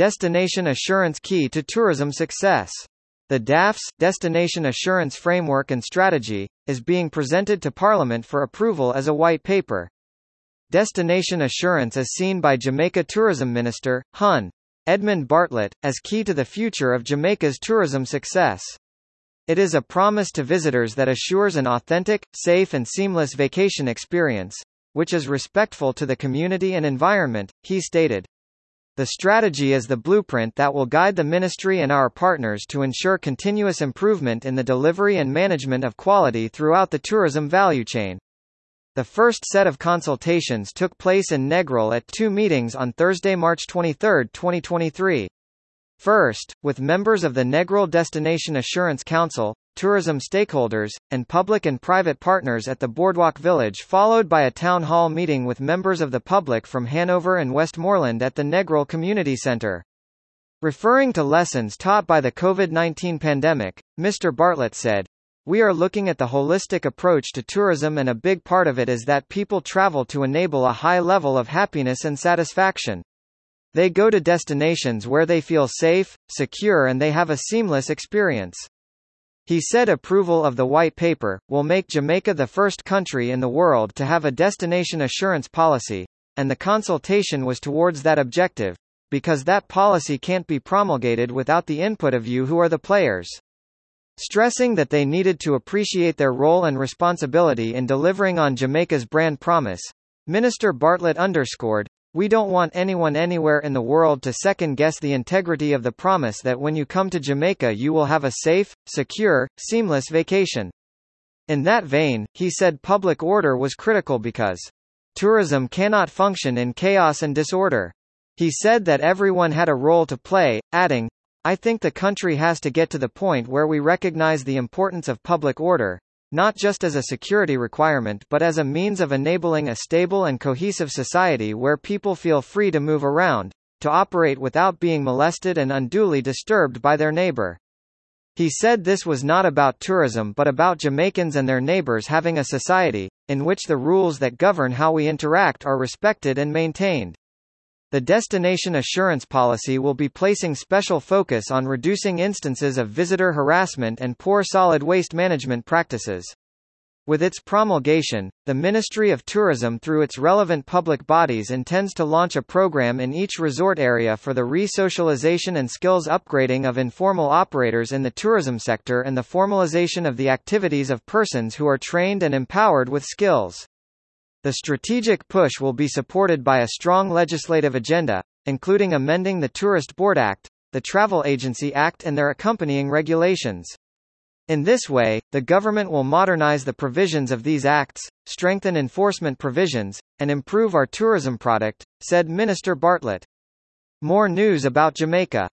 Destination Assurance Key to Tourism Success. The DAF's Destination Assurance Framework and Strategy is being presented to Parliament for approval as a white paper. Destination assurance is seen by Jamaica Tourism Minister, Hon. Edmund Bartlett, as key to the future of Jamaica's tourism success. It is a promise to visitors that assures an authentic, safe and seamless vacation experience, which is respectful to the community and environment, he stated. The strategy is the blueprint that will guide the ministry and our partners to ensure continuous improvement in the delivery and management of quality throughout the tourism value chain. The first set of consultations took place in Negril at two meetings on Thursday, March 23, 2023. First, with members of the Negril Destination Assurance Council, tourism stakeholders, and public and private partners at the Boardwalk Village followed by a town hall meeting with members of the public from Hanover and Westmoreland at the Negril Community Center. Referring to lessons taught by the COVID-19 pandemic, Mr. Bartlett said, we are looking at the holistic approach to tourism and a big part of it is that people travel to enable a high level of happiness and satisfaction. They go to destinations where they feel safe, secure and they have a seamless experience. He said approval of the white paper, will make Jamaica the first country in the world to have a destination assurance policy, and the consultation was towards that objective, because that policy can't be promulgated without the input of you who are the players. Stressing that they needed to appreciate their role and responsibility in delivering on Jamaica's brand promise, Minister Bartlett underscored, we don't want anyone anywhere in the world to second-guess the integrity of the promise that when you come to Jamaica you will have a safe, secure, seamless vacation. In that vein, he said public order was critical because tourism cannot function in chaos and disorder. He said that everyone had a role to play, adding, I think the country has to get to the point where we recognize the importance of public order, not just as a security requirement but as a means of enabling a stable and cohesive society where people feel free to move around, to operate without being molested and unduly disturbed by their neighbor. He said this was not about tourism but about Jamaicans and their neighbors having a society, in which the rules that govern how we interact are respected and maintained. The destination assurance policy will be placing special focus on reducing instances of visitor harassment and poor solid waste management practices. With its promulgation, the Ministry of Tourism through its relevant public bodies intends to launch a program in each resort area for the re-socialization and skills upgrading of informal operators in the tourism sector and the formalization of the activities of persons who are trained and empowered with skills. The strategic push will be supported by a strong legislative agenda, including amending the Tourist Board Act, the Travel Agency Act and their accompanying regulations. In this way, the government will modernize the provisions of these acts, strengthen enforcement provisions, and improve our tourism product, said Minister Bartlett. More news about Jamaica.